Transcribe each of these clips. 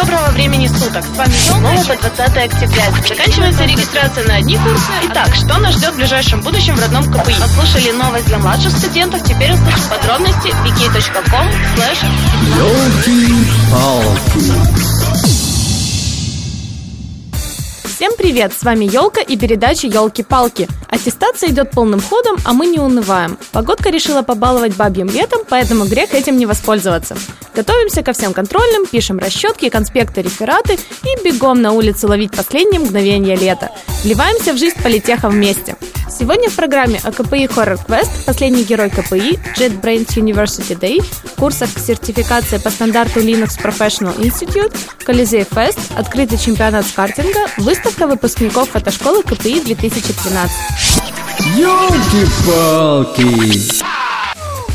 доброго времени суток. С вами снова по 20 октября. Заканчивается регистрация на одни курсы. Итак, что нас ждет в ближайшем будущем в родном КПИ? Послушали новость для младших студентов, теперь услышим подробности wiki.com slash привет! С вами Елка и передача Елки-палки. Аттестация идет полным ходом, а мы не унываем. Погодка решила побаловать бабьим летом, поэтому грех этим не воспользоваться. Готовимся ко всем контрольным, пишем расчетки, конспекты, рефераты и бегом на улицу ловить последние мгновения лета. Вливаемся в жизнь политеха вместе. Сегодня в программе АКПИ Horror Quest последний герой КПИ JetBrains University Day, курсах сертификации по стандарту Linux Professional Institute, Колизей Fest, открытый чемпионат скартинга, выставка выпускников фотошколы КПИ 2013. Ёлки-палки!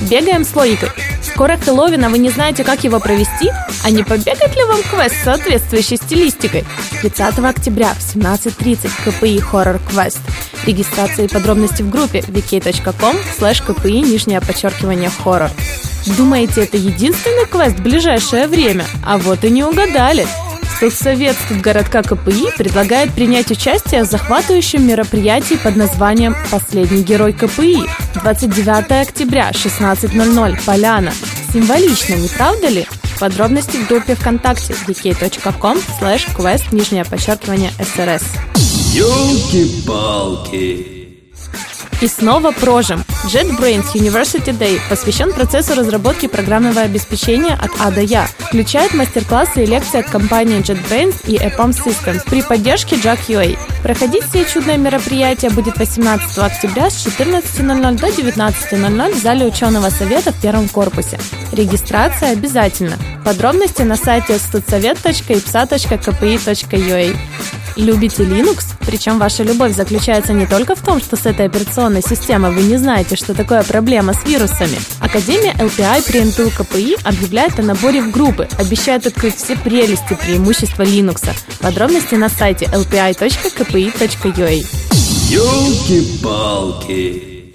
Бегаем с логикой. Скоро Хэллоуин, а вы не знаете, как его провести? А не побегать ли вам квест с соответствующей стилистикой? 30 октября в 17.30 КПИ Horror Quest. Регистрация и подробности в группе vk.com slash kpi нижнее подчеркивание хоррор. Думаете, это единственный квест в ближайшее время? А вот и не угадали. Соцсовет городка КПИ предлагает принять участие в захватывающем мероприятии под названием «Последний герой КПИ» 29 октября, 16.00, Поляна. Символично, не правда ли? Подробности в группе ВКонтакте vk.com slash quest нижнее подчеркивание srs. Ёлки-палки! И снова прожим. JetBrains University Day посвящен процессу разработки программного обеспечения от А до Я. Включает мастер-классы и лекции от компании JetBrains и EPAM Systems при поддержке Jack.ua. Проходить все чудное мероприятие будет 18 октября с 14.00 до 19.00 в зале ученого совета в первом корпусе. Регистрация обязательна. Подробности на сайте studsovet.ipsa.kpi.ua. Любите Linux? Причем ваша любовь заключается не только в том, что с этой операционной системой вы не знаете, что такое проблема с вирусами. Академия LPI при НТУ КПИ объявляет о наборе в группы, обещает открыть все прелести преимущества Linux. Подробности на сайте lpi.kpi.ua. Ёлки-палки!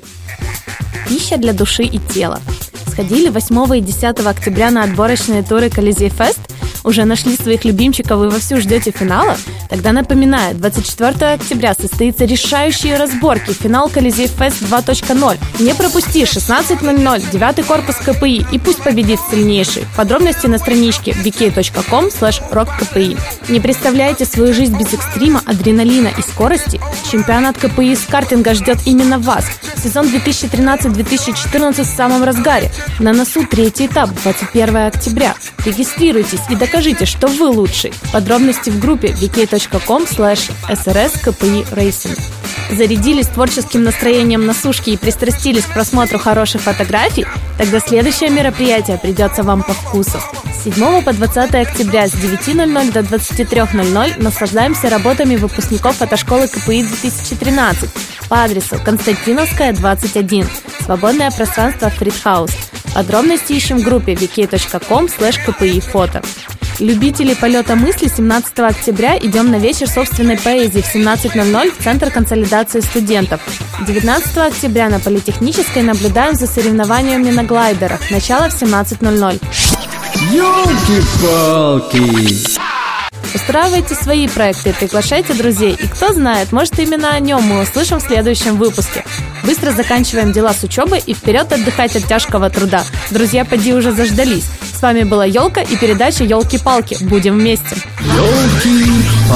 Пища для души и тела. Сходили 8 и 10 октября на отборочные туры Колизей Фест? Уже нашли своих любимчиков и вовсю ждете финала? Тогда напоминаю, 24 октября состоится решающие разборки, финал Колизей Фест 2.0. Не пропусти, 16.00, 9 корпус КПИ, и пусть победит сильнейший. Подробности на страничке vk.com rockkpi. Не представляете свою жизнь без экстрима, адреналина и скорости? Чемпионат КПИ с картинга ждет именно вас. Сезон 2013-2014 в самом разгаре. На носу третий этап, 21 октября. Регистрируйтесь и докажите, что вы лучший. Подробности в группе vk.com slash racing. Зарядились творческим настроением на сушке и пристрастились к просмотру хороших фотографий? Тогда следующее мероприятие придется вам по вкусу. С 7 по 20 октября с 9.00 до 23.00 наслаждаемся работами выпускников фотошколы КПИ 2013 по адресу Константиновская, 21. Свободное пространство Фридхаус. Подробности ищем в группе vk.com kpi фото. Любители полета мысли 17 октября идем на вечер собственной поэзии в 17.00 в Центр консолидации студентов. 19 октября на Политехнической наблюдаем за соревнованиями на глайдерах. Начало в 17.00. Ёлки-палки! Устраивайте свои проекты, приглашайте друзей. И кто знает, может именно о нем мы услышим в следующем выпуске. Быстро заканчиваем дела с учебой и вперед отдыхать от тяжкого труда. Друзья, поди уже заждались. С вами была Елка и передача Елки-палки. Будем вместе. Елки-палки.